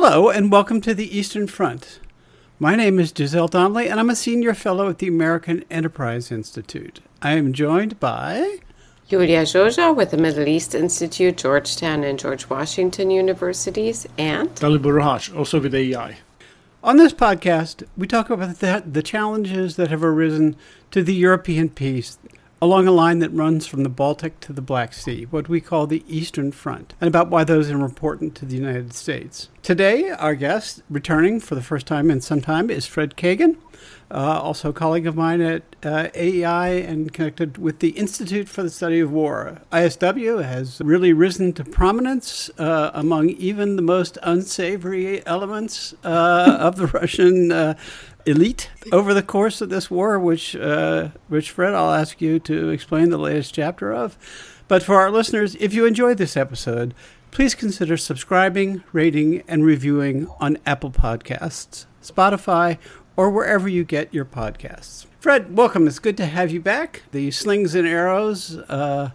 Hello, and welcome to the Eastern Front. My name is Giselle Donnelly, and I'm a senior fellow at the American Enterprise Institute. I am joined by Iulia Joja with the Middle East Institute, Georgetown and George Washington Universities, and Dalibor Rohac, also with AEI. On this podcast, we talk about the, the challenges that have arisen to the European peace along a line that runs from the Baltic to the Black Sea, what we call the Eastern Front, and about why those are important to the United States. Today, our guest, returning for the first time in some time, is Fred Kagan, uh, also a colleague of mine at uh, AEI and connected with the Institute for the Study of War. ISW has really risen to prominence uh, among even the most unsavory elements uh, of the Russian uh, elite over the course of this war, which, uh, which Fred, I'll ask you to explain the latest chapter of. But for our listeners, if you enjoyed this episode, please consider subscribing, rating, and reviewing on Apple Podcasts, Spotify, or wherever you get your podcasts. Fred, welcome. It's good to have you back. The slings and arrows uh,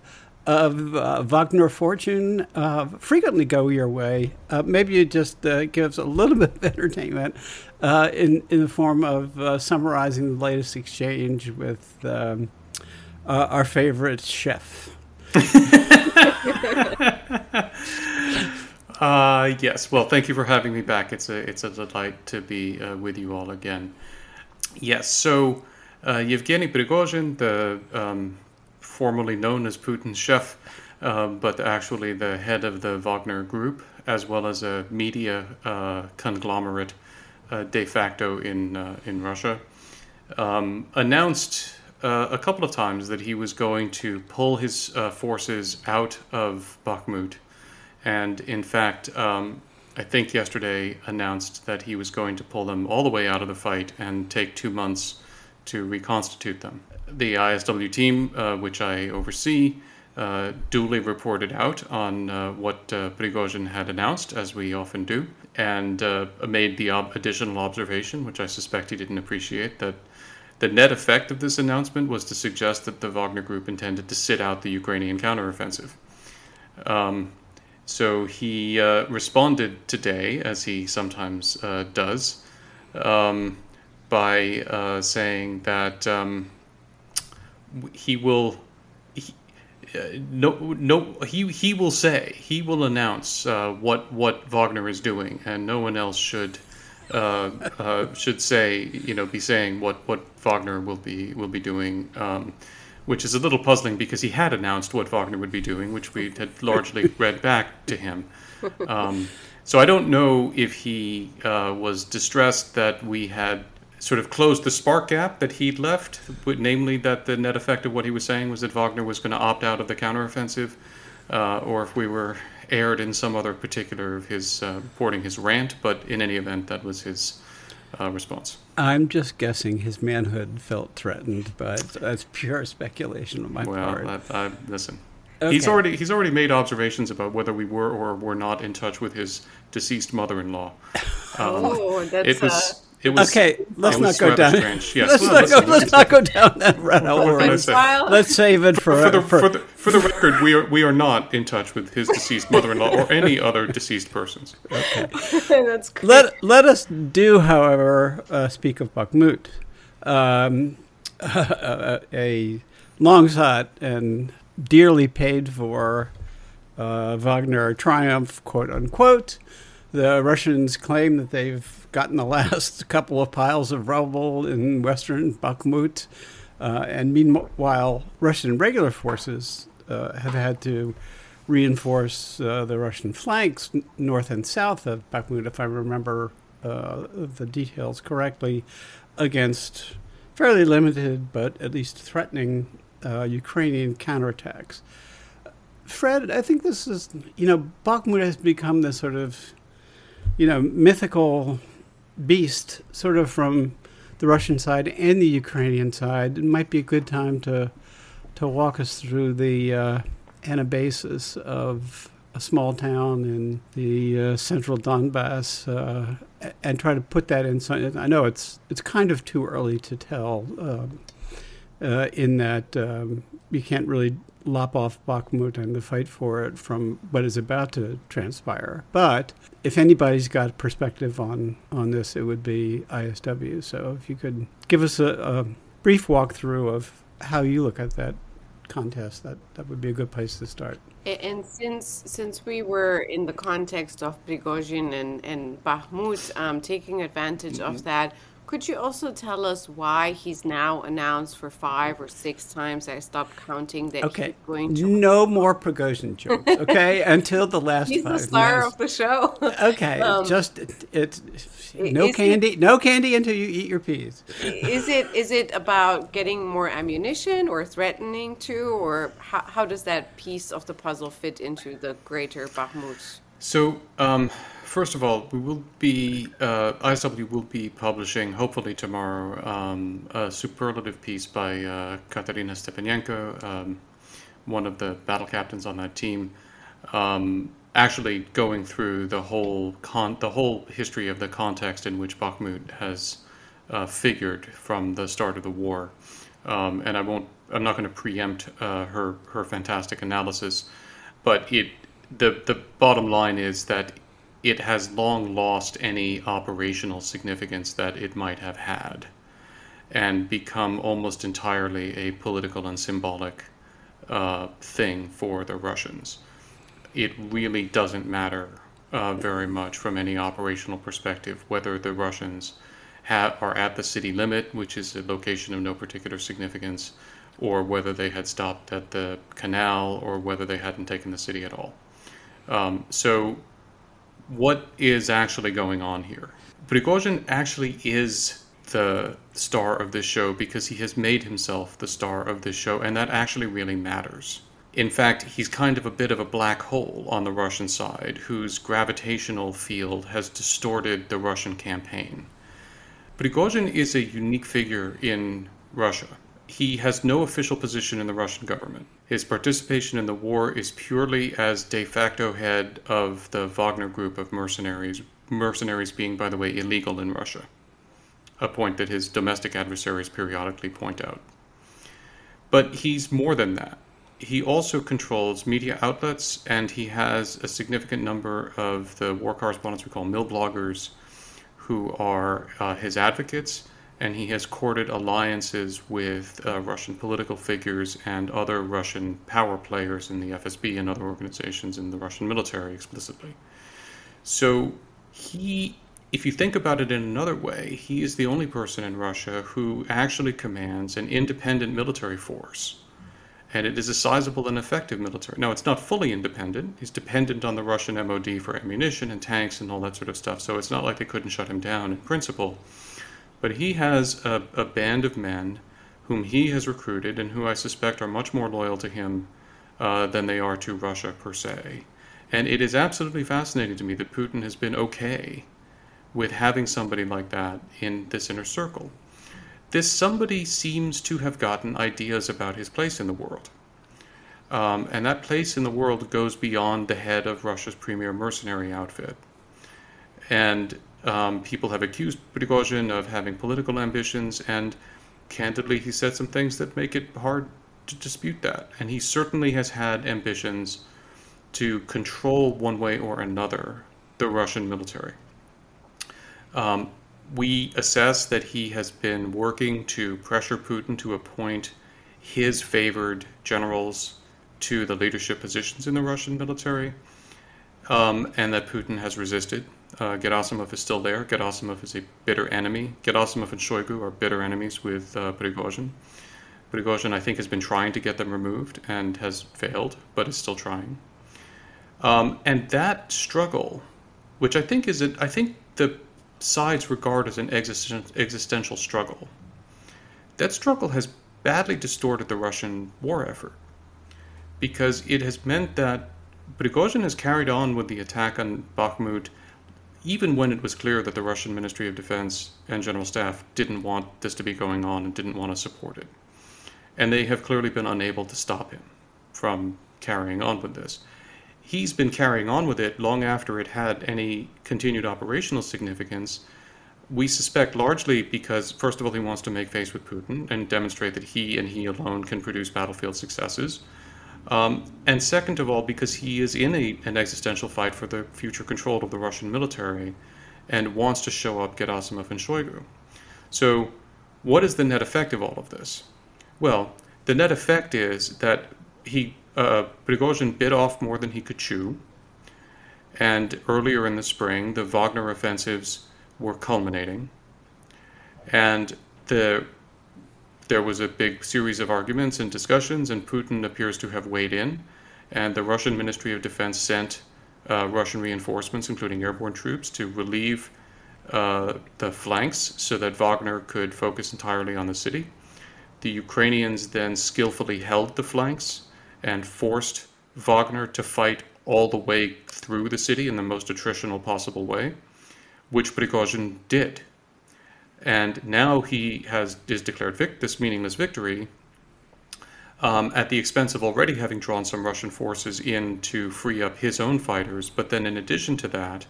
of uh, Wagner fortune uh, frequently go your way. Uh, maybe it just uh, give a little bit of entertainment uh, in, in the form of uh, summarizing the latest exchange with um, our favorite chef. Uh, yes. Well, thank you for having me back. It's a it's a delight to be uh, with you all again. Yes. So, uh, Yevgeny Prigozhin, the um, formerly known as Putin's chef, um, but actually the head of the Wagner Group, as well as a media uh, conglomerate uh, de facto in uh, in Russia, um, announced. a couple of times that he was going to pull his forces out of Bakhmut and in fact, um, I think yesterday announced that he was going to pull them all the way out of the fight and take two months to reconstitute them. The ISW team, uh, which I oversee, uh, duly reported out on uh, what uh, Prigozhin had announced, as we often do, and uh, made the ob- additional observation, which I suspect he didn't appreciate, that the net effect of this announcement was to suggest that the Wagner Group intended to sit out the Ukrainian counteroffensive. Um, so he uh, responded today, as he sometimes uh, does, um, by uh, saying that um, he will. He, uh, no, no. He he will say he will announce uh, what what Wagner is doing, and no one else should uh, should say you know be saying what what Wagner will be will be doing. Um, which is a little puzzling because he had announced what Wagner would be doing, which we had largely read back to him. Um, so I don't know if he uh, was distressed that we had sort of closed the spark gap that he'd left, namely that the net effect of what he was saying was that Wagner was going to opt out of the counteroffensive, uh, or if we were erred in some other particular of his uh, reporting his rant. But in any event, that was his uh, response. I'm just guessing his manhood felt threatened, but that's pure speculation on my well, part. Well, I, I, listen. Okay. He's already he's already made observations about whether we were or were not in touch with his deceased mother-in-law. Um, oh, that's it was. Uh... It was, okay, let's not go down. Yes, let's, well, not go, let's not go down that route. Let's save it for for the, for, for, the, for the record. We are we are not in touch with his deceased mother-in-law or any other deceased persons. Okay, that's great. Let let us do, however, uh, speak of Bakhmut, um, a long sought and dearly paid for uh, Wagner triumph, quote unquote. The Russians claim that they've gotten the last couple of piles of rubble in western Bakhmut. Uh, and meanwhile, Russian regular forces uh, have had to reinforce uh, the Russian flanks north and south of Bakhmut, if I remember uh, the details correctly, against fairly limited but at least threatening uh, Ukrainian counterattacks. Fred, I think this is, you know, Bakhmut has become this sort of you know, mythical beast, sort of from the Russian side and the Ukrainian side. It might be a good time to to walk us through the uh, anabasis of a small town in the uh, central Donbass uh, and try to put that in. Some, I know it's it's kind of too early to tell. Um, uh, in that um, you can't really lop off Bakhmut and the fight for it from what is about to transpire. But if anybody's got perspective on, on this, it would be ISW. So if you could give us a, a brief walkthrough of how you look at that contest, that, that would be a good place to start. And since since we were in the context of Prigozhin and, and Bakhmut, um, taking advantage mm-hmm. of that, could you also tell us why he's now announced for five or six times? I stopped counting that okay. he's going to. No more Prigozhin jokes, okay? Until the last he's five the star minutes. of the show. okay, um, just it's no candy, it, no candy until you eat your peas. is it is it about getting more ammunition or threatening to, or how, how does that piece of the puzzle fit into the greater Bakhmut? So. Um, first of all, we will be uh, ISW will be publishing hopefully tomorrow um, a superlative piece by uh, Katerina Stepanenko, um, one of the battle captains on that team, um, actually going through the whole con- the whole history of the context in which Bakhmut has uh, figured from the start of the war, um, and I won't. I'm not going to preempt uh, her her fantastic analysis, but it the the bottom line is that it has long lost any operational significance that it might have had and become almost entirely a political and symbolic uh, thing for the Russians. It really doesn't matter uh, very much from any operational perspective whether the Russians ha- are at the city limit, which is a location of no particular significance, or whether they had stopped at the canal, or whether they hadn't taken the city at all. Um, so what is actually going on here. Prigozhin actually is the star of this show because he has made himself the star of this show, and that actually really matters. In fact, he's kind of a bit of a black hole on the Russian side, whose gravitational field has distorted the Russian campaign. Prigozhin is a unique figure in Russia. He has no official position in the Russian government. His participation in the war is purely as de facto head of the Wagner group of mercenaries, mercenaries being, by the way, illegal in Russia, a point that his domestic adversaries periodically point out. But he's more than that. He also controls media outlets, and he has a significant number of the war correspondents we call milbloggers who are uh, his advocates and he has courted alliances with uh, Russian political figures and other Russian power players in the FSB and other organizations in the Russian military explicitly. So he, if you think about it in another way, he is the only person in Russia who actually commands an independent military force. And it is a sizable and effective military. Now, it's not fully independent. He's dependent on the Russian MOD for ammunition and tanks and all that sort of stuff. So it's not like they couldn't shut him down in principle but he has a, a band of men whom he has recruited and who I suspect are much more loyal to him uh, than they are to Russia per se. And it is absolutely fascinating to me that Putin has been okay with having somebody like that in this inner circle. This somebody seems to have gotten ideas about his place in the world. Um, and that place in the world goes beyond the head of Russia's premier mercenary outfit. And um, people have accused Prigozhin of having political ambitions, and candidly, he said some things that make it hard to dispute that. And he certainly has had ambitions to control one way or another the Russian military. Um, we assess that he has been working to pressure Putin to appoint his favored generals to the leadership positions in the Russian military, um, and that Putin has resisted. Uh, is still there. Gerasimov is a bitter enemy. Gerasimov and Shoigu are bitter enemies with uh, Prigozhin. Prigozhin, I think, has been trying to get them removed and has failed, but is still trying. Um, and that struggle, which I think is, a, I think the sides regard as an existential struggle, that struggle has badly distorted the Russian war effort because it has meant that Prigozhin has carried on with the attack on Bakhmut even when it was clear that the Russian Ministry of Defense and General Staff didn't want this to be going on and didn't want to support it. And they have clearly been unable to stop him from carrying on with this. He's been carrying on with it long after it had any continued operational significance we suspect largely because, first of all, he wants to make face with Putin and demonstrate that he and he alone can produce battlefield successes. Um, and second of all, because he is in a, an existential fight for the future control of the Russian military and wants to show up Gerasimov and Shoigu. So, what is the net effect of all of this? Well, the net effect is that he uh, Prigozhin bit off more than he could chew. And earlier in the spring, the Wagner offensives were culminating. And the, there was a big series of arguments and discussions, and Putin appears to have weighed in. And the Russian Ministry of Defense sent uh, Russian reinforcements, including airborne troops, to relieve uh, the flanks so that Wagner could focus entirely on the city. The Ukrainians then skillfully held the flanks and forced Wagner to fight all the way through the city in the most attritional possible way, which Prigozhin did. And now he has is declared vic- this meaningless victory um, at the expense of already having drawn some Russian forces in to free up his own fighters. But then, in addition to that,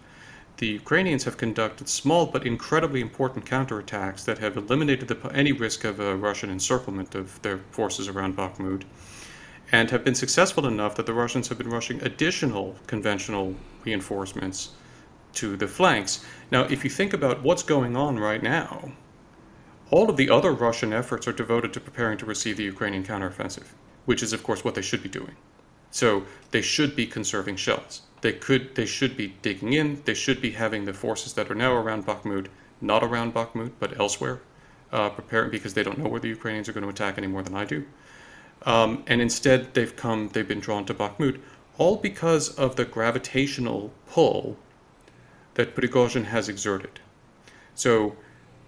the Ukrainians have conducted small but incredibly important counterattacks that have eliminated the, any risk of a Russian encirclement of their forces around Bakhmut and have been successful enough that the Russians have been rushing additional conventional reinforcements to the flanks. Now, if you think about what's going on right now, all of the other Russian efforts are devoted to preparing to receive the Ukrainian counteroffensive, which is, of course, what they should be doing. So they should be conserving shells. They could, they should be digging in. They should be having the forces that are now around Bakhmut, not around Bakhmut, but elsewhere, uh, preparing because they don't know where the Ukrainians are going to attack any more than I do. Um, and instead, they've come, they've been drawn to Bakhmut, all because of the gravitational pull that Prigozhin has exerted. So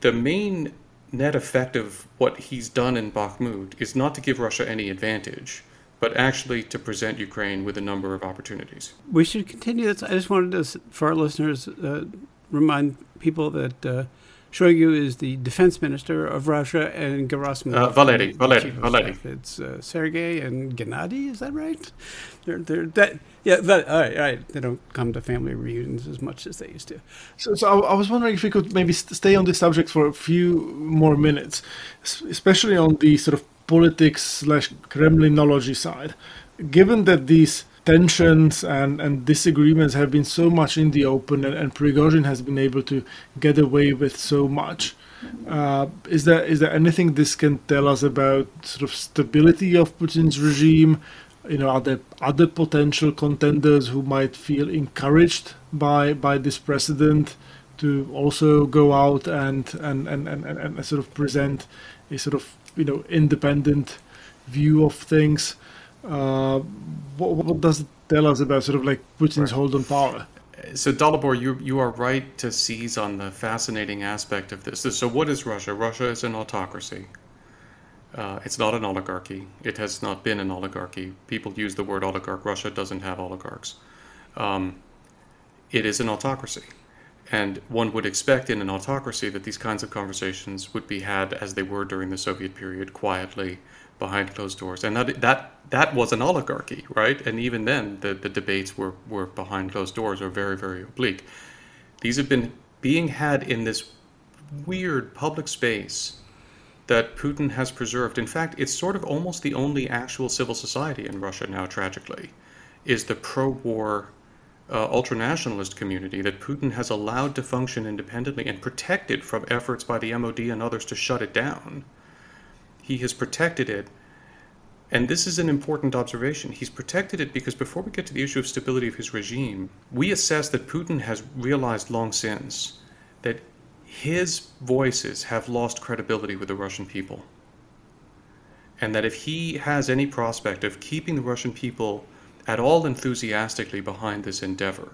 the main net effect of what he's done in Bakhmut is not to give Russia any advantage, but actually to present Ukraine with a number of opportunities. We should continue this. I just wanted to, for our listeners, uh, remind people that uh, Shoigu is the defense minister of Russia, and Gerasimov. Uh, Valery, Valery, Valery. It's uh, Sergei and Gennady. Is that right? They're, they're that. Yeah, that, all right, all right. They don't come to family reunions as much as they used to. So, so I, I was wondering if we could maybe stay on this subject for a few more minutes, especially on the sort of politics slash Kremlinology side. Given that these tensions and, and disagreements have been so much in the open, and, and Prigozhin has been able to get away with so much. Uh, is there is there anything this can tell us about sort of stability of Putin's regime? You know, are there other potential contenders who might feel encouraged by by this president to also go out and and, and, and, and sort of present a sort of you know independent view of things? Uh, what, what, does it tell us about sort of like Putin's right. hold on power? So Dalibor, you you are right to seize on the fascinating aspect of this. So what is Russia? Russia is an autocracy. Uh, it's not an oligarchy. It has not been an oligarchy. People use the word oligarch. Russia doesn't have oligarchs. Um, it is an autocracy. And one would expect in an autocracy that these kinds of conversations would be had as they were during the Soviet period, quietly, behind closed doors. And that that that was an oligarchy, right? And even then, the, the debates were, were behind closed doors or very, very oblique. These have been being had in this weird public space that Putin has preserved. In fact, it's sort of almost the only actual civil society in Russia now, tragically, is the pro war uh, ultranationalist community that Putin has allowed to function independently and protected from efforts by the MOD and others to shut it down he has protected it. And this is an important observation. He's protected it because before we get to the issue of stability of his regime, we assess that Putin has realized long since that his voices have lost credibility with the Russian people. And that if he has any prospect of keeping the Russian people at all enthusiastically behind this endeavor,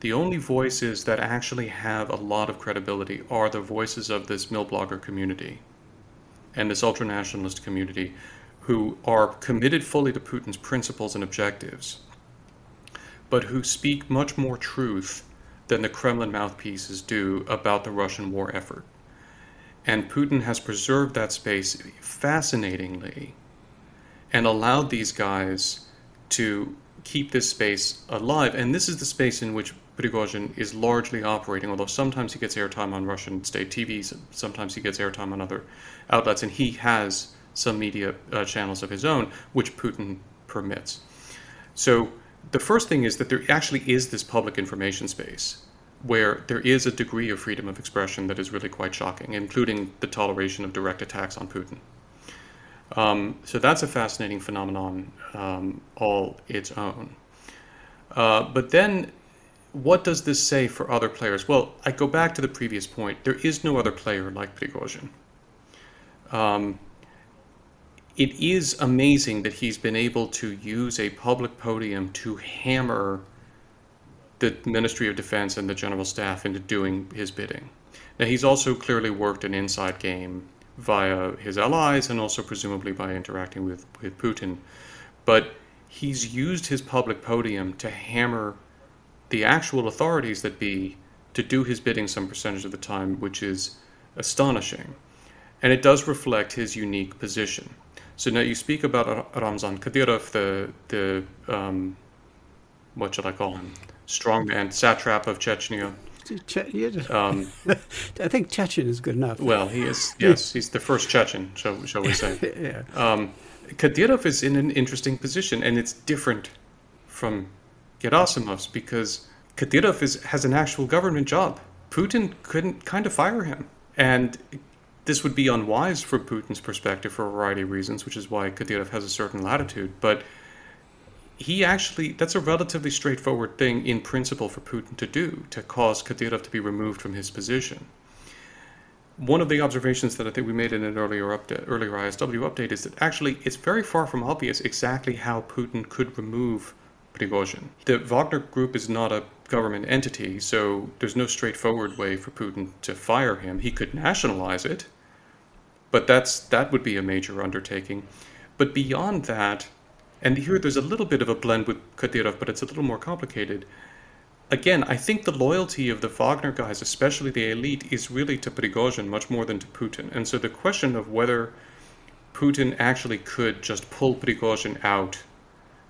the only voices that actually have a lot of credibility are the voices of this Milblogger community and this ultranationalist community who are committed fully to Putin's principles and objectives, but who speak much more truth than the Kremlin mouthpieces do about the Russian war effort. And Putin has preserved that space fascinatingly and allowed these guys to keep this space alive. And this is the space in which Prigozhin is largely operating, although sometimes he gets airtime on Russian state TVs, sometimes he gets airtime on other outlets, and he has some media uh, channels of his own, which Putin permits. So the first thing is that there actually is this public information space where there is a degree of freedom of expression that is really quite shocking, including the toleration of direct attacks on Putin. Um, so that's a fascinating phenomenon um, all its own. Uh, but then, what does this say for other players? Well, I go back to the previous point. There is no other player like Prigozhin. Um, it is amazing that he's been able to use a public podium to hammer the Ministry of Defense and the General Staff into doing his bidding. Now, he's also clearly worked an inside game via his allies and also presumably by interacting with, with Putin. But he's used his public podium to hammer the actual authorities that be to do his bidding some percentage of the time, which is astonishing. And it does reflect his unique position. So now you speak about Ramzan Kadyrov, the, the um, what should I call him? Strongman, satrap of Chechnya. Um, I think Chechen is good enough. Well, he is. Yes, he's the first Chechen, shall, shall we say? yeah. Um, Kadyrov is in an interesting position, and it's different from Gerasimov's because Kadyrov is, has an actual government job. Putin couldn't kind of fire him, and this would be unwise from Putin's perspective for a variety of reasons, which is why Kadyrov has a certain latitude. But he actually, that's a relatively straightforward thing in principle for Putin to do, to cause Kadyrov to be removed from his position. One of the observations that I think we made in an earlier update, earlier ISW update is that actually it's very far from obvious exactly how Putin could remove Prigozhin. The Wagner Group is not a government entity, so there's no straightforward way for Putin to fire him. He could nationalize it, but that's that would be a major undertaking. But beyond that, and here there's a little bit of a blend with Kadyrov, but it's a little more complicated. Again, I think the loyalty of the Wagner guys, especially the elite, is really to Prigozhin much more than to Putin. And so the question of whether Putin actually could just pull Prigozhin out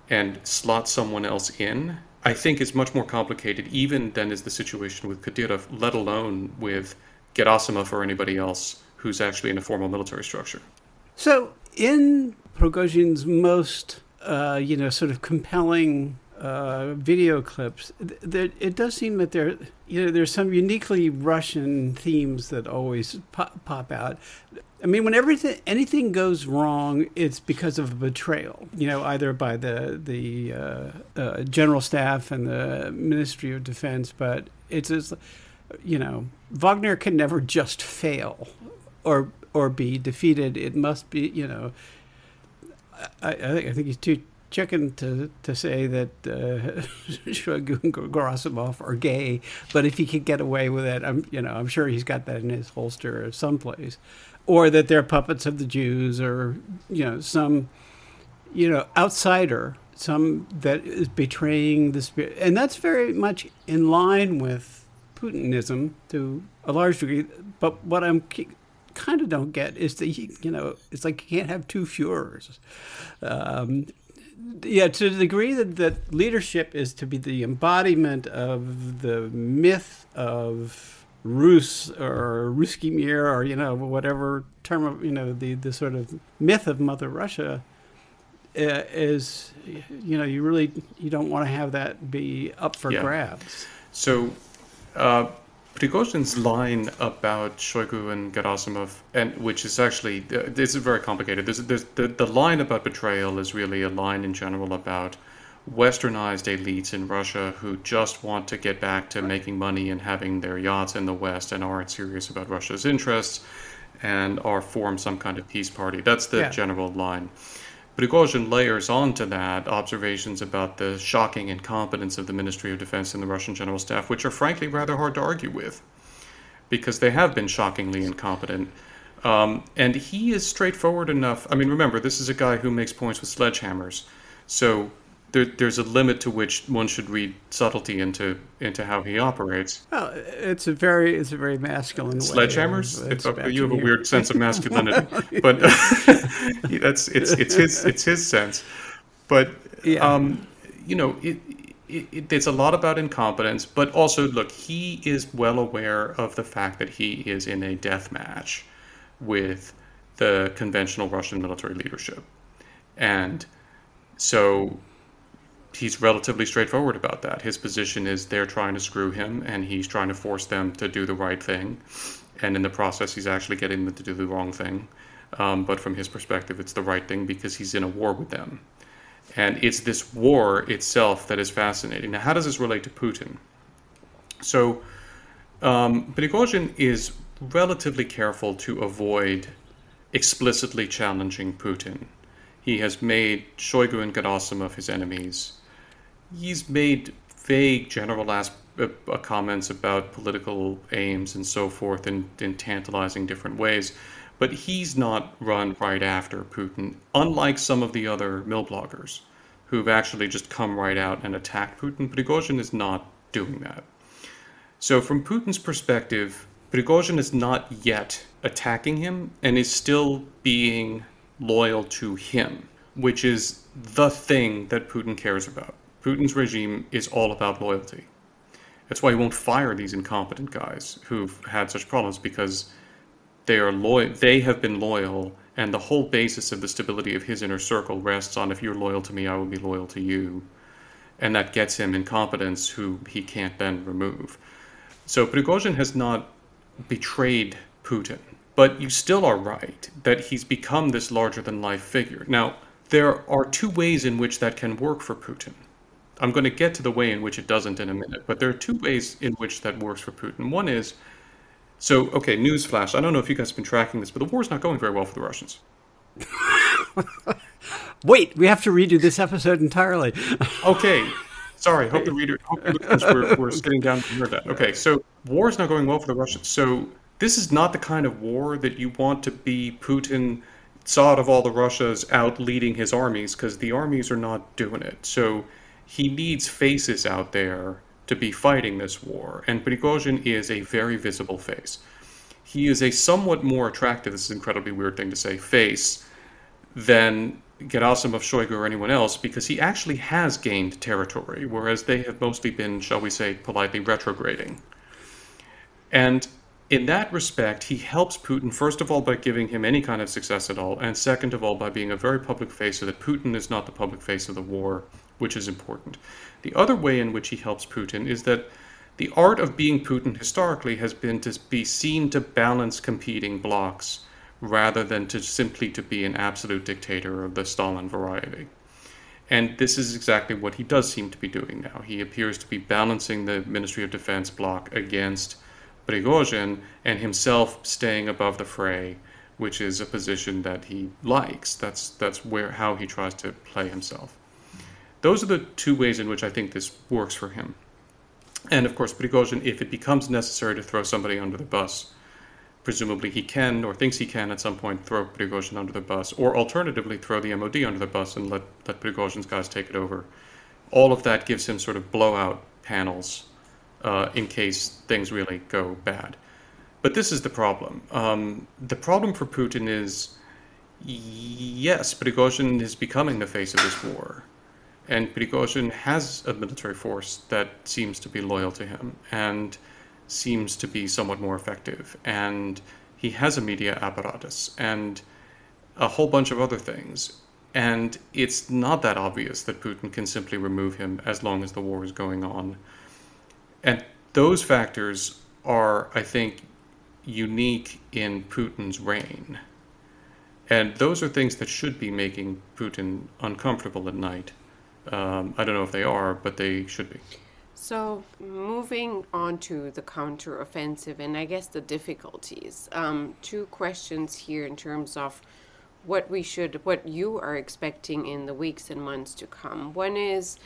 and slot someone else in, I think is much more complicated even than is the situation with Kadyrov, let alone with Gerasimov or anybody else who's actually in a formal military structure. So, in Prigozhin's most uh, you know, sort of compelling uh, video clips, there, it does seem that there, you know, there's some uniquely Russian themes that always pop out. I mean, when everything anything goes wrong, it's because of a betrayal. You know, either by the the uh, uh, general staff and the Ministry of Defense, but it's just, you know, Wagner can never just fail, or or be defeated. It must be, you know, I, I think he's too chicken to, to say that uh, and Gerasimov are gay, but if he could get away with it, I'm you know I'm sure he's got that in his holster someplace, or that they're puppets of the Jews, or you know some you know outsider, some that is betraying the spirit, and that's very much in line with Putinism to a large degree. But what I'm kind of don't get is that you know it's like you can't have two Führers. Um, yeah, to the degree that, that leadership is to be the embodiment of the myth of Rus or Ruski Mir or you know whatever term of you know the the sort of myth of Mother Russia uh, is you know you really you don't want to have that be up for yeah. grabs. So. Uh, Prigozhin's line about Shoigu and Gerasimov, and which is actually this is very complicated. There's, there's, the the line about betrayal is really a line in general about westernized elites in Russia who just want to get back to making money and having their yachts in the West and aren't serious about Russia's interests and are form some kind of peace party. That's the yeah. general line. Prigozhin layers onto that observations about the shocking incompetence of the Ministry of Defense and the Russian General Staff, which are frankly rather hard to argue with, because they have been shockingly incompetent. Um, and he is straightforward enough. I mean, remember, this is a guy who makes points with sledgehammers. So there, there's a limit to which one should read subtlety into into how he operates. Well, it's a very it's a very masculine sledgehammers. A, you have a weird sense of masculinity, but that's it's it's his it's his sense. But yeah. um, you know, it, it, it, it's a lot about incompetence, but also look, he is well aware of the fact that he is in a death match with the conventional Russian military leadership, and so he's relatively straightforward about that. His position is they're trying to screw him, and he's trying to force them to do the right thing, and in the process, he's actually getting them to do the wrong thing. Um, but from his perspective, it's the right thing because he's in a war with them. And it's this war itself that is fascinating. Now, how does this relate to Putin? So, um, Prigozhin is relatively careful to avoid explicitly challenging Putin. He has made Shoigu and Gerasimov his enemies. He's made vague general as- uh, uh, comments about political aims and so forth in, in tantalizing different ways but he's not run right after Putin, unlike some of the other milbloggers who've actually just come right out and attacked Putin. Prigozhin is not doing that. So, from Putin's perspective, Prigozhin is not yet attacking him and is still being loyal to him, which is the thing that Putin cares about. Putin's regime is all about loyalty. That's why he won't fire these incompetent guys who've had such problems because they are loyal they have been loyal and the whole basis of the stability of his inner circle rests on if you're loyal to me i will be loyal to you. And that gets him incompetence who he can't then remove. So prigozhin has not betrayed putin but you still are right that he's become this larger than life figure. Now there are two ways in which that can work for putin i'm going to get to the way in which it doesn't in a minute but there are two ways in which that works for putin one is so, okay, newsflash. I don't know if you guys have been tracking this, but the war's not going very well for the Russians. Wait, we have to redo this episode entirely. okay. Sorry, hope the reader, hope the listeners were, were sitting down to hear that. Okay, so war is not going well for the Russians. So this is not the kind of war that you want to be Putin, Tsar of all the Russias, out leading his armies because the armies are not doing it. So he needs faces out there to be fighting this war, and Prigozhin is a very visible face. He is a somewhat more attractive, this is an incredibly weird thing to say, face than Gerasimov, Shoigu, or anyone else because he actually has gained territory, whereas they have mostly been, shall we say, politely retrograding. And in that respect, he helps Putin, first of all, by giving him any kind of success at all, and second of all, by being a very public face so that Putin is not the public face of the war, which is important. The other way in which he helps Putin is that the art of being Putin historically has been to be seen to balance competing blocks rather than to simply to be an absolute dictator of the Stalin variety. And this is exactly what he does seem to be doing now. He appears to be balancing the Ministry of Defense block against Prigozhin and himself staying above the fray, which is a position that he likes. That's that's where how he tries to play himself. Those are the two ways in which I think this works for him. And of course, Prigozhin, if it becomes necessary to throw somebody under the bus, presumably he can or thinks he can at some point throw Prigozhin under the bus, or alternatively throw the MOD under the bus and let, let Prigozhin's guys take it over. All of that gives him sort of blowout panels uh, in case things really go bad. But this is the problem. Um, the problem for Putin is yes, Prigozhin is becoming the face of this war. And Prigozhin has a military force that seems to be loyal to him and seems to be somewhat more effective. And he has a media apparatus and a whole bunch of other things. And it's not that obvious that Putin can simply remove him as long as the war is going on. And those factors are, I think, unique in Putin's reign. And those are things that should be making Putin uncomfortable at night. Um, I don't know if they are, but they should be. So, moving on to the counteroffensive and I guess the difficulties. Um, two questions here in terms of what we should, what you are expecting in the weeks and months to come. One is,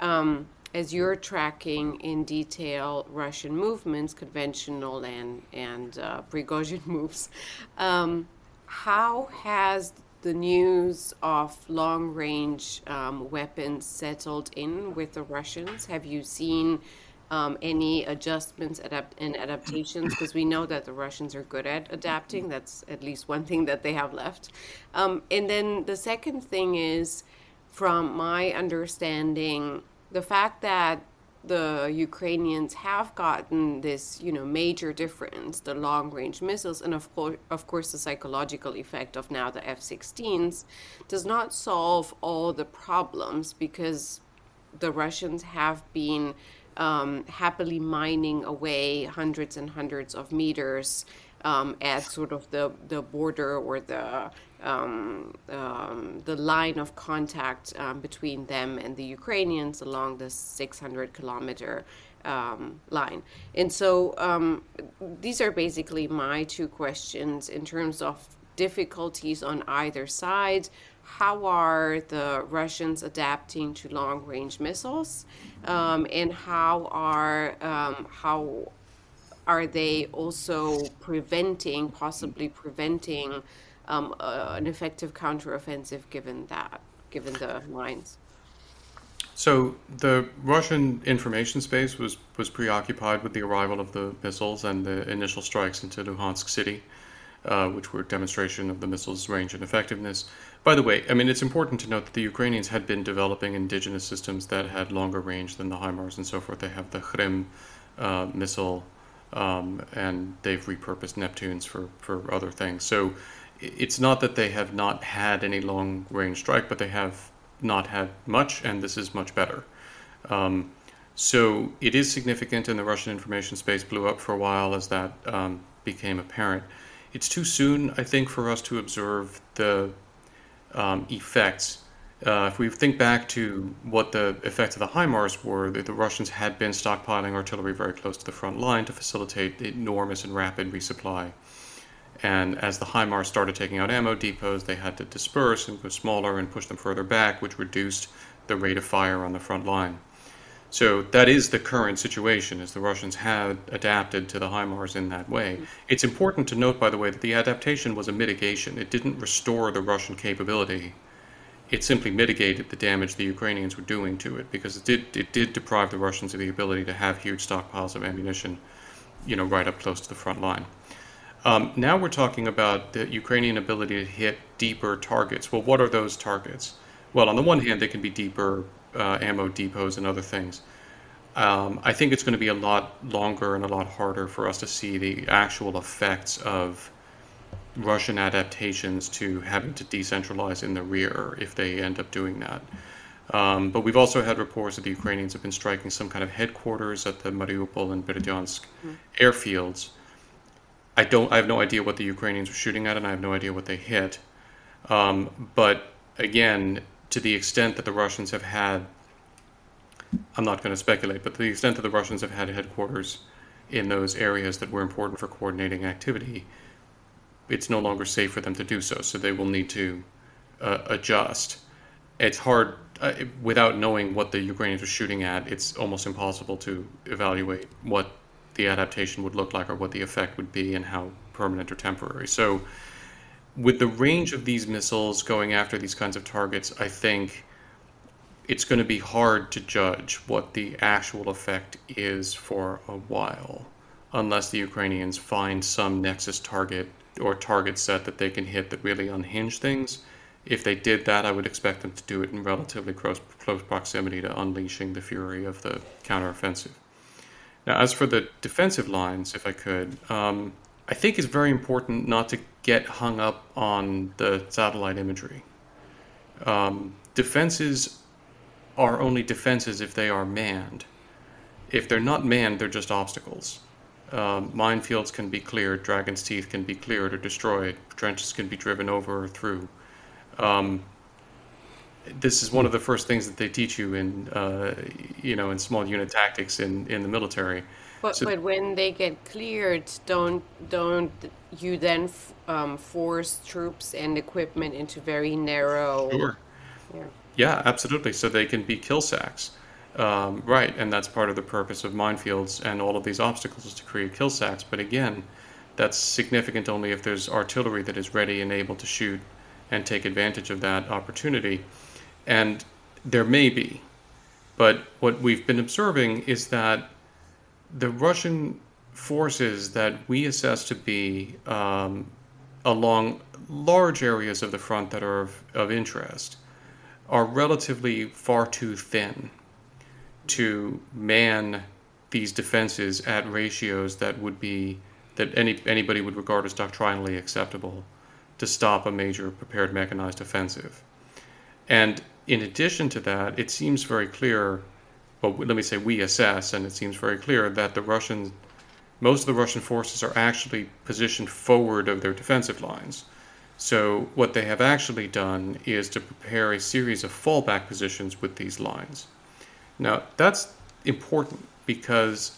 um, as you're tracking in detail Russian movements, conventional and and uh, Prigozhin moves, um, how has the news of long range um, weapons settled in with the Russians? Have you seen um, any adjustments adapt- and adaptations? Because we know that the Russians are good at adapting. That's at least one thing that they have left. Um, and then the second thing is, from my understanding, the fact that the Ukrainians have gotten this, you know, major difference, the long-range missiles, and of course, of course, the psychological effect of now the F-16s, does not solve all the problems because the Russians have been um, happily mining away hundreds and hundreds of meters um, at sort of the, the border or the um, um, the line of contact um, between them and the Ukrainians along the 600 kilometer um, line. And so um, these are basically my two questions in terms of difficulties on either side. How are the Russians adapting to long range missiles? Um, and how are how are they also preventing, possibly preventing um, uh, an effective counteroffensive given that, given the lines? So the Russian information space was, was preoccupied with the arrival of the missiles and the initial strikes into Luhansk city, uh, which were a demonstration of the missiles' range and effectiveness. By the way, I mean it's important to note that the Ukrainians had been developing indigenous systems that had longer range than the HIMARS and so forth. They have the Khrym uh, missile um, and they've repurposed Neptunes for, for other things. So it's not that they have not had any long range strike, but they have not had much, and this is much better. Um, so it is significant, and the Russian information space blew up for a while as that um, became apparent. It's too soon, I think, for us to observe the um, effects uh, if we think back to what the effects of the HIMARS were, the, the, Russians had been stockpiling artillery very close to the front line to facilitate enormous and rapid resupply. And as the HIMARS started taking out ammo depots, they had to disperse and go smaller and push them further back, which reduced the rate of fire on the front line. So that is the current situation, as the Russians had adapted to the HIMARS in that way. It's important to note, by the way, that the adaptation was a mitigation. It didn't restore the Russian capability it simply mitigated the damage the Ukrainians were doing to it because it did it did deprive the Russians of the ability to have huge stockpiles of ammunition, you know, right up close to the front line. Um, now we're talking about the Ukrainian ability to hit deeper targets. Well, what are those targets? Well, on the one hand, they can be deeper uh, ammo depots and other things. Um, I think it's going to be a lot longer and a lot harder for us to see the actual effects of Russian adaptations to having to decentralize in the rear if they end up doing that. Um, but we've also had reports that the Ukrainians have been striking some kind of headquarters at the Mariupol and Berdyansk mm-hmm. airfields. I don't. I have no idea what the Ukrainians were shooting at, and I have no idea what they hit. Um, but again, to the extent that the Russians have had, I'm not going to speculate, but to the extent that the Russians have had headquarters in those areas that were important for coordinating activity, it's no longer safe for them to do so. So they will need to uh, adjust. It's hard uh, without knowing what the Ukrainians are shooting at. It's almost impossible to evaluate what the adaptation would look like or what the effect would be and how permanent or temporary. So, with the range of these missiles going after these kinds of targets, I think it's going to be hard to judge what the actual effect is for a while, unless the Ukrainians find some nexus target or target set that they can hit that really unhinge things. If they did that, I would expect them to do it in relatively close, close proximity to unleashing the fury of the counteroffensive. Now, as for the defensive lines, if I could, um, I think it's very important not to get hung up on the satellite imagery. Um, defenses are only defenses if they are manned. If they're not manned, they're just obstacles. Um, minefields can be cleared, dragon's teeth can be cleared or destroyed, trenches can be driven over or through. Um, this is one of the first things that they teach you in, uh, you know, in small unit tactics in, in the military. But, so, but when they get cleared, don't don't you then f- um, force troops and equipment into very narrow? Sure. Yeah. yeah, absolutely. So they can be kill sacks. Um, right, and that's part of the purpose of minefields and all of these obstacles is to create kill sacks. But again, that's significant only if there's artillery that is ready and able to shoot and take advantage of that opportunity. And there may be. But what we've been observing is that the Russian forces that we assess to be um, along large areas of the front that are of, of interest are relatively far too thin to man these defenses at ratios that would be that any anybody would regard as doctrinally acceptable to stop a major prepared mechanized offensive. And in addition to that, it seems very clear, well, let me say we assess, and it seems very clear that the Russians, most of the Russian forces are actually positioned forward of their defensive lines. So what they have actually done is to prepare a series of fallback positions with these lines. Now, that's important because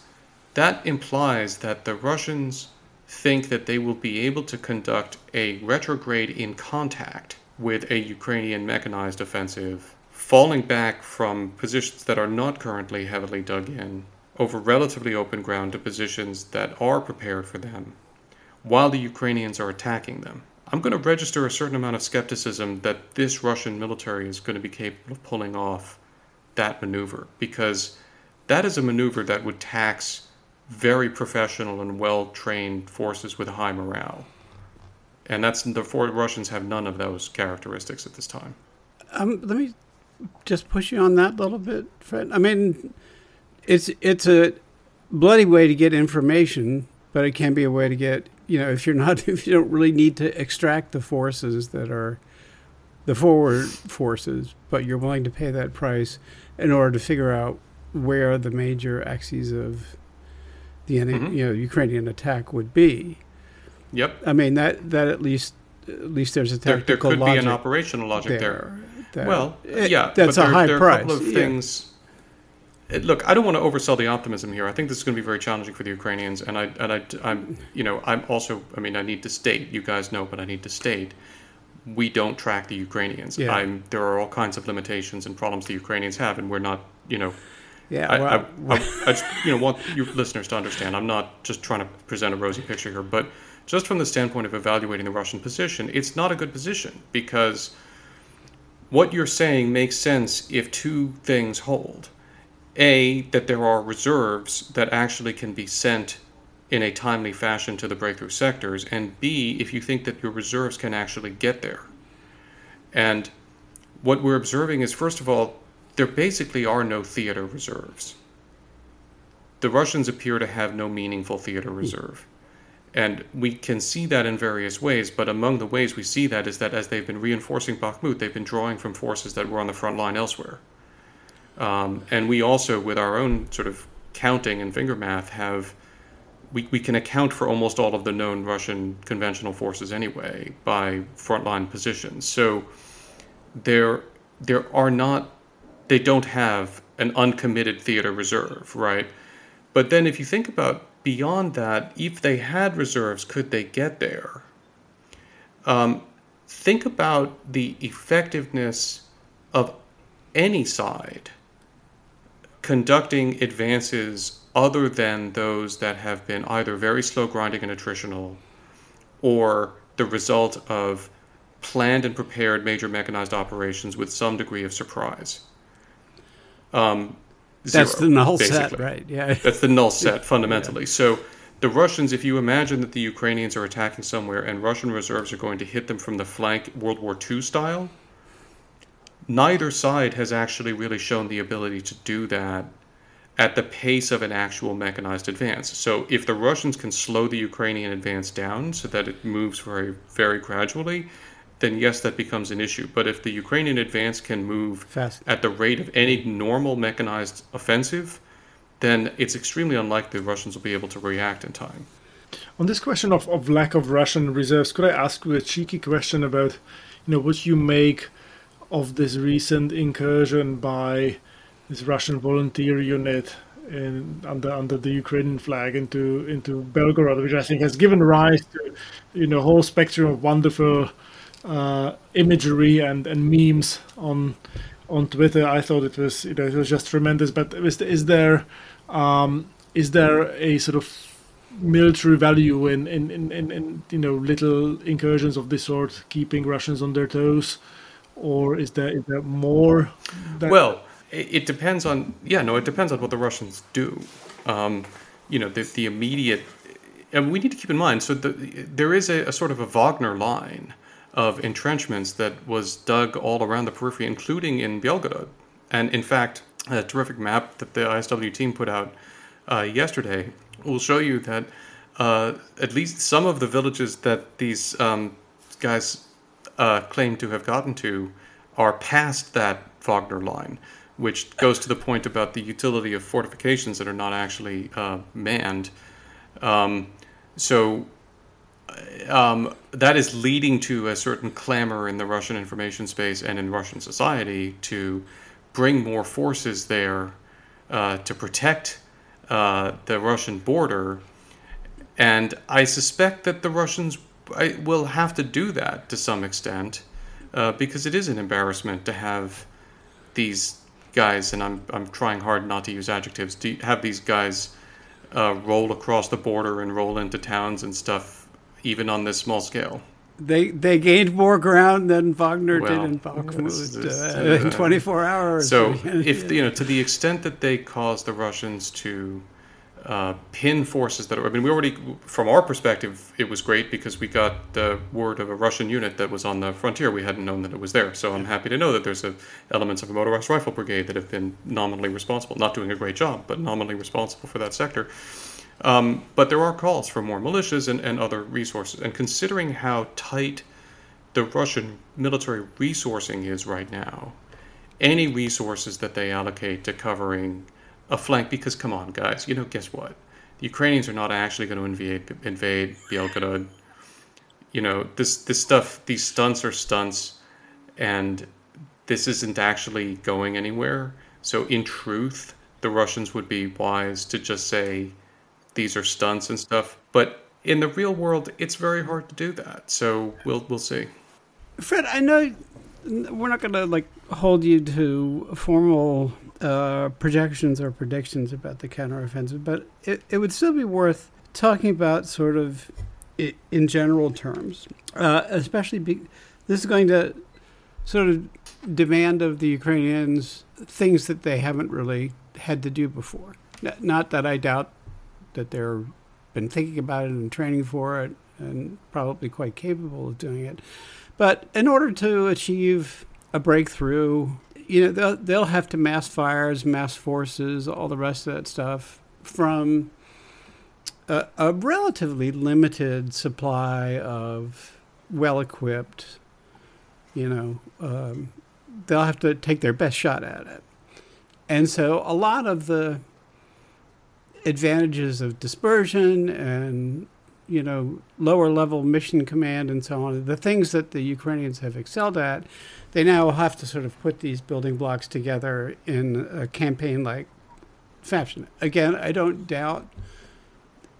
that implies that the Russians think that they will be able to conduct a retrograde in contact with a Ukrainian mechanized offensive, falling back from positions that are not currently heavily dug in over relatively open ground to positions that are prepared for them, while the Ukrainians are attacking them. I'm going to register a certain amount of skepticism that this Russian military is going to be capable of pulling off that maneuver because that is a maneuver that would tax very professional and well trained forces with high morale. And that's the four Russians have none of those characteristics at this time. Um, let me just push you on that a little bit, Fred. I mean, it's it's a bloody way to get information, but it can be a way to get you know, if you're not, if you don't really need to extract the forces that are the forward forces, but you're willing to pay that price in order to figure out where the major axes of the mm-hmm. you know Ukrainian attack would be. Yep. I mean that that at least at least there's a tactical there, there could logic be an operational logic there. there. well, it, yeah, that's a there, high there price. a couple of yeah. things look, I don't want to oversell the optimism here. I think this is going to be very challenging for the Ukrainians, and I and I, I'm you know I'm also I mean I need to state you guys know, but I need to state we don't track the Ukrainians. Yeah. I'm, there are all kinds of limitations and problems the Ukrainians have, and we're not you know. Yeah, I, well, I, I, I just you know want your listeners to understand. I'm not just trying to present a rosy picture here, but just from the standpoint of evaluating the Russian position, it's not a good position because what you're saying makes sense if two things hold a, that there are reserves that actually can be sent in a timely fashion to the breakthrough sectors, and B, if you think that your reserves can actually get there. And what we're observing is, first of all, there basically are no theater reserves. The Russians appear to have no meaningful theater reserve. And we can see that in various ways, but among the ways we see that is that as they've been reinforcing Bakhmut, they've been drawing from forces that were on the front line elsewhere. Um, and we also, with our own sort of counting and finger math, have we, we can account for almost all of the known Russian conventional forces anyway by frontline positions. So there there are not they don't have an uncommitted theater reserve, right? But then if you think about beyond that, if they had reserves, could they get there? Um, think about the effectiveness of any side conducting advances other than those that have been either very slow grinding and attritional or the result of planned and prepared major mechanized operations with some degree of surprise. Um, zero, That's the null basically. set, right? Yeah. That's the null set fundamentally. Yeah. So the Russians, if you imagine that the Ukrainians are attacking somewhere and Russian reserves are going to hit them from the flank World War II style, neither side has actually really shown the ability to do that at the pace of an actual mechanized advance. So if the Russians can slow the Ukrainian advance down so that it moves very very gradually, then yes, that becomes an issue. But if the Ukrainian advance can move Fast. at the rate of any normal mechanized offensive, then it's extremely unlikely the Russians will be able to react in time. On this question of, of lack of Russian reserves, could I ask you a cheeky question about, you know, what you make of this recent incursion by this Russian volunteer unit in, under under the Ukrainian flag into into Belgorod, which I think has given rise to you know a whole spectrum of wonderful uh, imagery and, and memes on on Twitter. I thought it was you know it was just tremendous. But is, is there um, is there a sort of military value in in, in, in, in you know little incursions of this sort, keeping Russians on their toes? or is there is there more? That- well, it, depends on yeah no it depends on what the Russians do. Um, you know the the immediate and we need to keep in mind so the, there is a, a, sort of a Wagner line of entrenchments that was dug all around the periphery, including in Belgorod. And in fact, a terrific map that the ISW team put out uh, yesterday will show you that uh, at least some of the villages that these um, guys uh, claim to have gotten to are past that Wagner line, which goes to the point about the utility of fortifications that are not actually uh, manned. Um, so um, that is leading to a certain clamor in the Russian information space and in Russian society to bring more forces there uh, to protect uh, the Russian border. And I suspect that the Russians will have to do that to some extent uh, because it is an embarrassment to have these guys, and I'm, I'm trying hard not to use adjectives, to have these guys uh, roll across the border and roll into towns and stuff, even on this small scale. They they gained more ground than Wagner well, did in Bakhmut uh, in 24 hours. So, if you know, to the extent that they caused the Russians to uh, pin forces that are, I mean, we already, from our perspective, it was great because we got the word of a Russian unit that was on the frontier. We hadn't known that it was there. So I'm happy to know that there's a, elements of a motorized rifle brigade that have been nominally responsible, not doing a great job, but nominally responsible for that sector. Um, but there are calls for more militias and, and other resources. And considering how tight the Russian military resourcing is right now, any resources that they allocate to covering a flank because come on, guys, you know, guess what? The Ukrainians are not actually going to invade invade Belgorod. You know, this this stuff, these stunts are stunts, and this isn't actually going anywhere. So, in truth, the Russians would be wise to just say these are stunts and stuff. But in the real world, it's very hard to do that. So we'll we'll see. Fred, I know we're not going to like hold you to formal uh, projections or predictions about the counteroffensive, but it, it would still be worth talking about sort of in general terms, uh, especially be, this is going to sort of demand of the Ukrainians things that they haven't really had to do before. Not that I doubt that they're been thinking about it and training for it and probably quite capable of doing it. But in order to achieve a breakthrough you know they'll, they'll have to mass fires mass forces all the rest of that stuff from a, a relatively limited supply of well equipped you know um, they'll have to take their best shot at it and so a lot of the advantages of dispersion and you know lower level mission command and so on the things that the ukrainians have excelled at they now have to sort of put these building blocks together in a campaign like fashion. Again, I don't doubt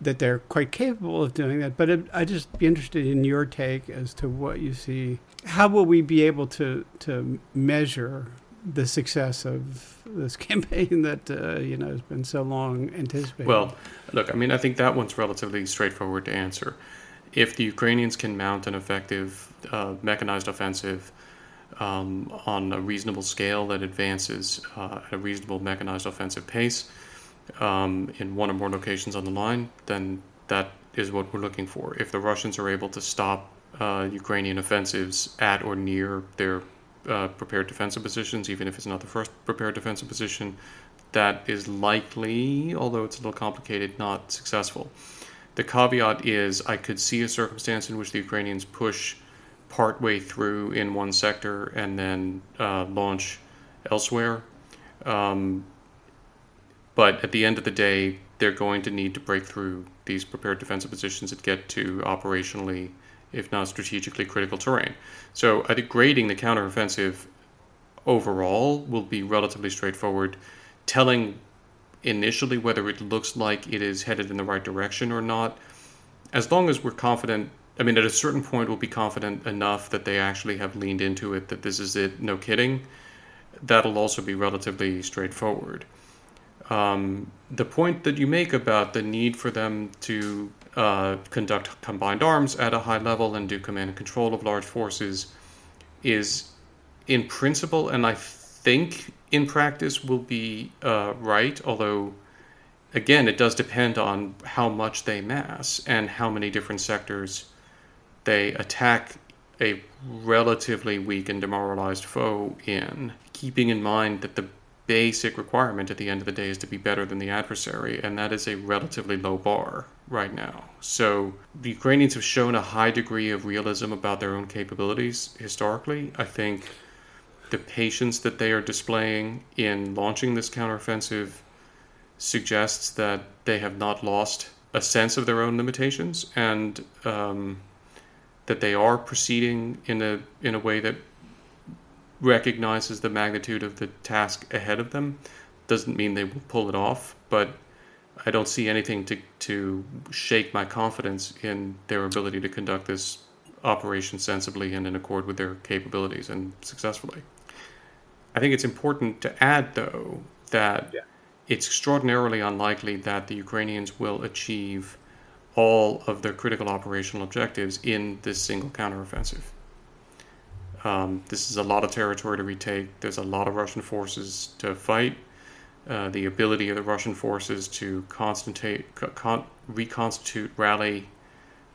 that they're quite capable of doing that, but it, I'd just be interested in your take as to what you see. How will we be able to, to measure the success of this campaign that uh, you know has been so long anticipated? Well, look, I mean, I think that one's relatively straightforward to answer. If the Ukrainians can mount an effective uh, mechanized offensive um, on a reasonable scale that advances uh, at a reasonable mechanized offensive pace um, in one or more locations on the line, then that is what we're looking for. If the Russians are able to stop uh, Ukrainian offensives at or near their uh, prepared defensive positions, even if it's not the first prepared defensive position, that is likely, although it's a little complicated, not successful. The caveat is I could see a circumstance in which the Ukrainians push partway through in one sector and then uh, launch elsewhere. Um, but at the end of the day, they're going to need to break through these prepared defensive positions and get to operationally, if not strategically, critical terrain. So I think grading the counteroffensive overall will be relatively straightforward. Telling initially whether it looks like it is headed in the right direction or not, as long as we're confident I mean, at a certain point, we'll be confident enough that they actually have leaned into it, that this is it, no kidding. That'll also be relatively straightforward. Um, the point that you make about the need for them to uh, conduct combined arms at a high level and do command and control of large forces is, in principle, and I think in practice, will be uh, right, although again, it does depend on how much they mass and how many different sectors they attack a relatively weak and demoralized foe in, keeping in mind that the basic requirement at the end of the day is to be better than the adversary, and that is a relatively low bar right now. So the Ukrainians have shown a high degree of realism about their own capabilities historically. I think the patience that they are displaying in launching this counteroffensive suggests that they have not lost a sense of their own limitations and um, that they are proceeding in a in a way that recognizes the magnitude of the task ahead of them. Doesn't mean they will pull it off, but I don't see anything to to shake my confidence in their ability to conduct this operation sensibly and in accord with their capabilities and successfully. I think it's important to add, though, that yeah. it's extraordinarily unlikely that the Ukrainians will achieve all of their critical operational objectives in this single counteroffensive. Um, this is a lot of territory to retake. There's a lot of Russian forces to fight. Uh, the ability of the Russian forces to con- reconstitute, rally,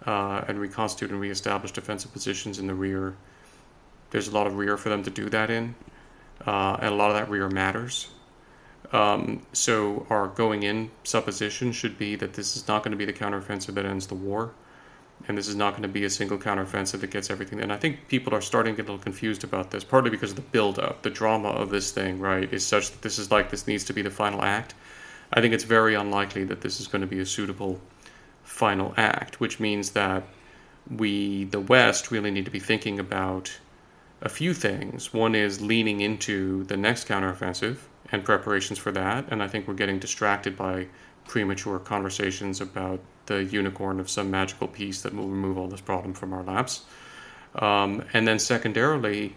uh, and reconstitute and reestablish defensive positions in the rear. There's a lot of rear for them to do that in, uh, and a lot of that rear matters. Um, so our going in supposition should be that this is not going to be the counteroffensive that ends the war and this is not going to be a single counteroffensive that gets everything. And I think people are starting to get a little confused about this, partly because of the build-up, the drama of this thing, right, is such that this is like this needs to be the final act. I think it's very unlikely that this is going to be a suitable final act, which means that we, the West, really need to be thinking about a few things. One is leaning into the next counteroffensive and preparations for that, and I think we're getting distracted by premature conversations about the unicorn of some magical piece that will remove all this problem from our laps. Um, and then secondarily,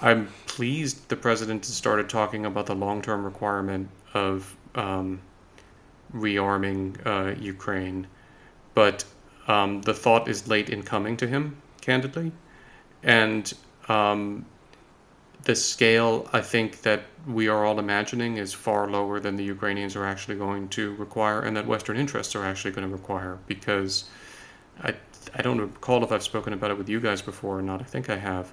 I'm pleased the president has started talking about the long term requirement of um, rearming uh, Ukraine. But um, the thought is late in coming to him, candidly. And um, the scale, I think, that we are all imagining is far lower than the Ukrainians are actually going to require, and that Western interests are actually going to require. Because I, I don't recall if I've spoken about it with you guys before or not. I think I have.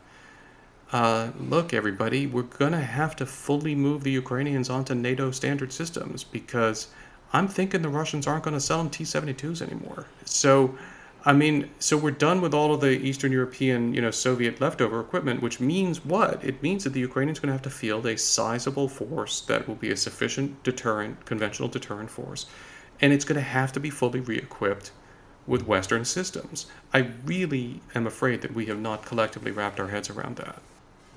Uh, look, everybody, we're going to have to fully move the Ukrainians onto NATO standard systems because I'm thinking the Russians aren't going to sell them T 72s anymore. So I mean, so we're done with all of the Eastern European, you know, Soviet leftover equipment, which means what? It means that the Ukrainians are going to have to field a sizable force that will be a sufficient deterrent, conventional deterrent force, and it's going to have to be fully re-equipped with Western systems. I really am afraid that we have not collectively wrapped our heads around that.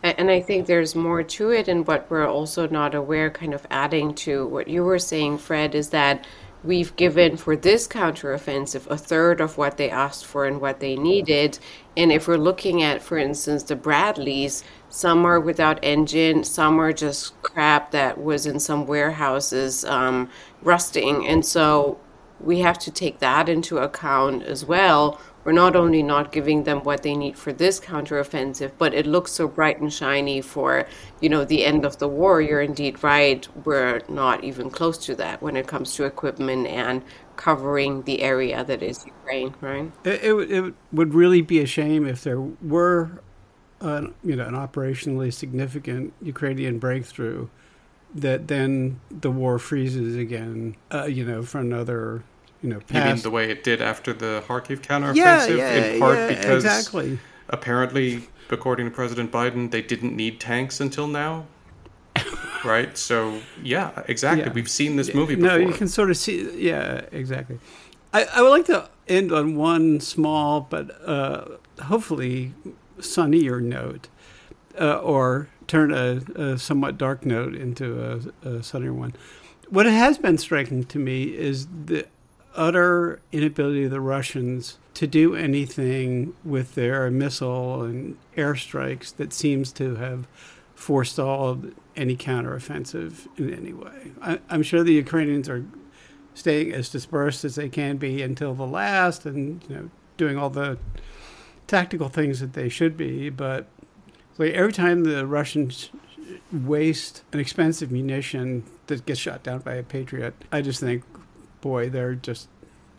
And I think there's more to it, and what we're also not aware, kind of adding to what you were saying, Fred, is that we've given for this counteroffensive a third of what they asked for and what they needed. And if we're looking at, for instance, the Bradleys, some are without engine, some are just crap that was in some warehouses um, rusting. And so we have to take that into account as well we're not only not giving them what they need for this counteroffensive, but it looks so bright and shiny for, you know, the end of the war. You're indeed right. We're not even close to that when it comes to equipment and covering the area that is Ukraine, right? It, it, it would really be a shame if there were, you know, an operationally significant Ukrainian breakthrough that then the war freezes again, uh, you know, for another you know, past. You mean the way it did after the Kharkiv counteroffensive? Yeah, yeah, in part yeah, because exactly. apparently, according to President Biden, they didn't need tanks until now. right? So, yeah, exactly. Yeah. We've seen this movie before. No, you can sort of see. Yeah, exactly. I, I would like to end on one small but uh, hopefully sunnier note, uh, or turn a, a, somewhat dark note into a, a sunnier one. What has been striking to me is the utter inability of the Russians to do anything with their missile and airstrikes that seems to have forestalled any counteroffensive in any way. I, am sure the Ukrainians are staying as dispersed as they can be until the last, and you know, doing all the tactical things that they should be. But like every time the Russians waste an expensive munition that gets shot down by a patriot, I just think, boy, they're just,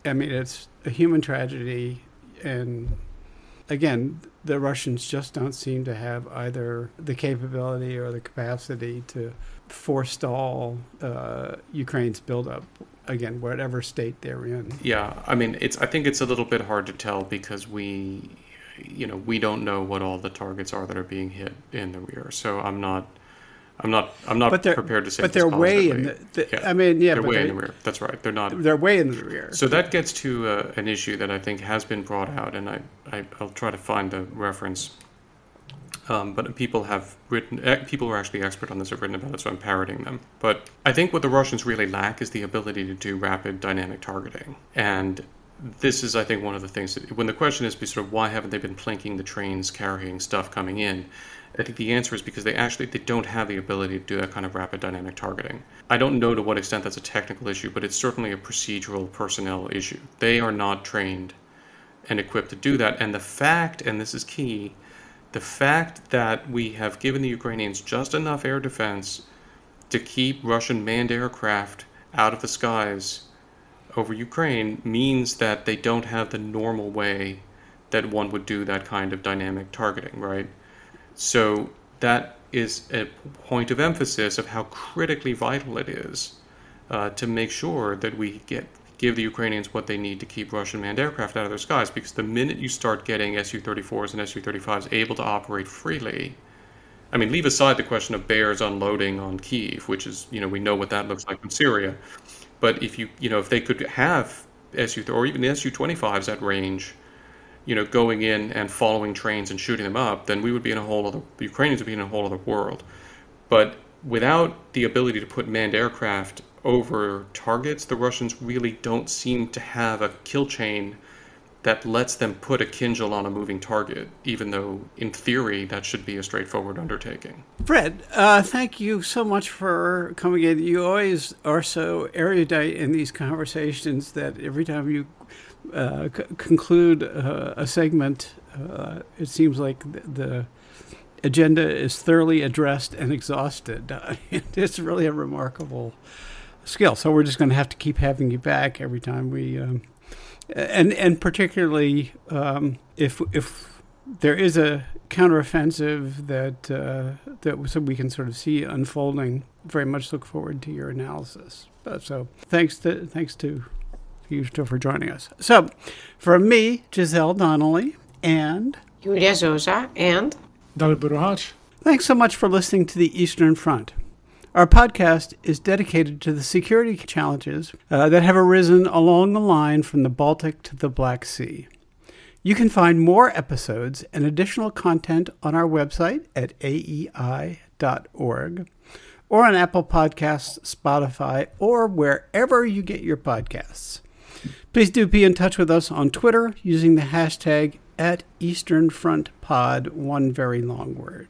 I mean, it's a human tragedy. And again, the Russians just don't seem to have either the capability or the capacity to forestall uh, Ukraine's buildup again, whatever state they're in. Yeah, I mean, it's. I think it's a little bit hard to tell because we, you know, we don't know what all the targets are that are being hit in the rear. So I'm not. I'm not. I'm not But they're prepared to say. but they're way in the, the I mean, yeah, they're way they, in the rear. That's right. They're not. they're way in the rear. So that gets to uh, an issue that I think has been brought out, and I, I I'll try to find the reference. Um, but people have written, eh, people who are actually expert on this have written about it, so I'm parroting them. But I think what the Russians really lack is the ability to do rapid dynamic targeting. And this is, I think, one of the things that, when the question is sort of why haven't they been plinking the trains carrying stuff coming in, I think the answer is because they actually they don't have the ability to do that kind of rapid dynamic targeting. I don't know to what extent that's a technical issue, but it's certainly a procedural personnel issue. They are not trained and equipped to do that. And the fact, and this is key, the fact that we have given the Ukrainians just enough air defense to keep Russian manned aircraft out of the skies over Ukraine means that they don't have the normal way that one would do that kind of dynamic targeting, right? So that is a point of emphasis of how critically vital it is uh, to make sure that we get give the Ukrainians what they need to keep Russian manned aircraft out of their skies. Because the minute you start getting Su 34s and Su 35s able to operate freely, I mean, leave aside the question of bears unloading on Kiev, which is, you know, we know what that looks like in Syria. But if you, you know, if they could have Su or even Su 25s at range, you know, going in and following trains and shooting them up, then we would be in a whole other, the Ukrainians would be in a whole other world. But without the ability to put manned aircraft over targets, the Russians really don't seem to have a kill chain that lets them put a Kinjal on a moving target, even though in theory that should be a straightforward undertaking. Fred, uh, thank you so much for coming in. You always are so erudite in these conversations that every time you uh, c- conclude uh, a segment, uh, it seems like the, agenda is thoroughly addressed and exhausted. it's really a remarkable skill. So we're just going to have to keep having you back every time we, um, and and particularly um, if if there is a counteroffensive that uh, that so we can sort of see unfolding. Very much look forward to your analysis. So thanks to thanks to you still for joining us. So from me, Giselle Donnelly, and Iulia Joja, and Dalibor Rohac. Thanks so much for listening to the Eastern Front. Our podcast is dedicated to the security challenges uh, that have arisen along the line from the Baltic to the Black Sea. You can find more episodes and additional content on our website at aei.org or on Apple Podcasts, Spotify, or wherever you get your podcasts. Please do be in touch with us on Twitter using the hashtag at Eastern Front Pod, one very long word.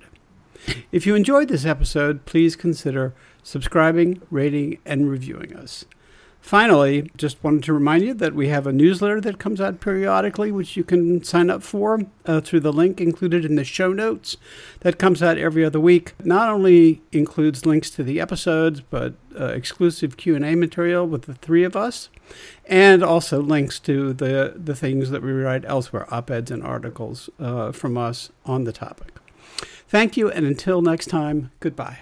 If you enjoyed this episode, please consider subscribing, rating, and reviewing us. Finally, just wanted to remind you that we have a newsletter that comes out periodically, which you can sign up for uh, through the link included in the show notes. That comes out every other week. Not only includes links to the episodes, but uh, exclusive Q and A material with the three of us, and also links to the the things that we write elsewhere, op-eds and articles uh, from us on the topic. Thank you, and until next time, goodbye.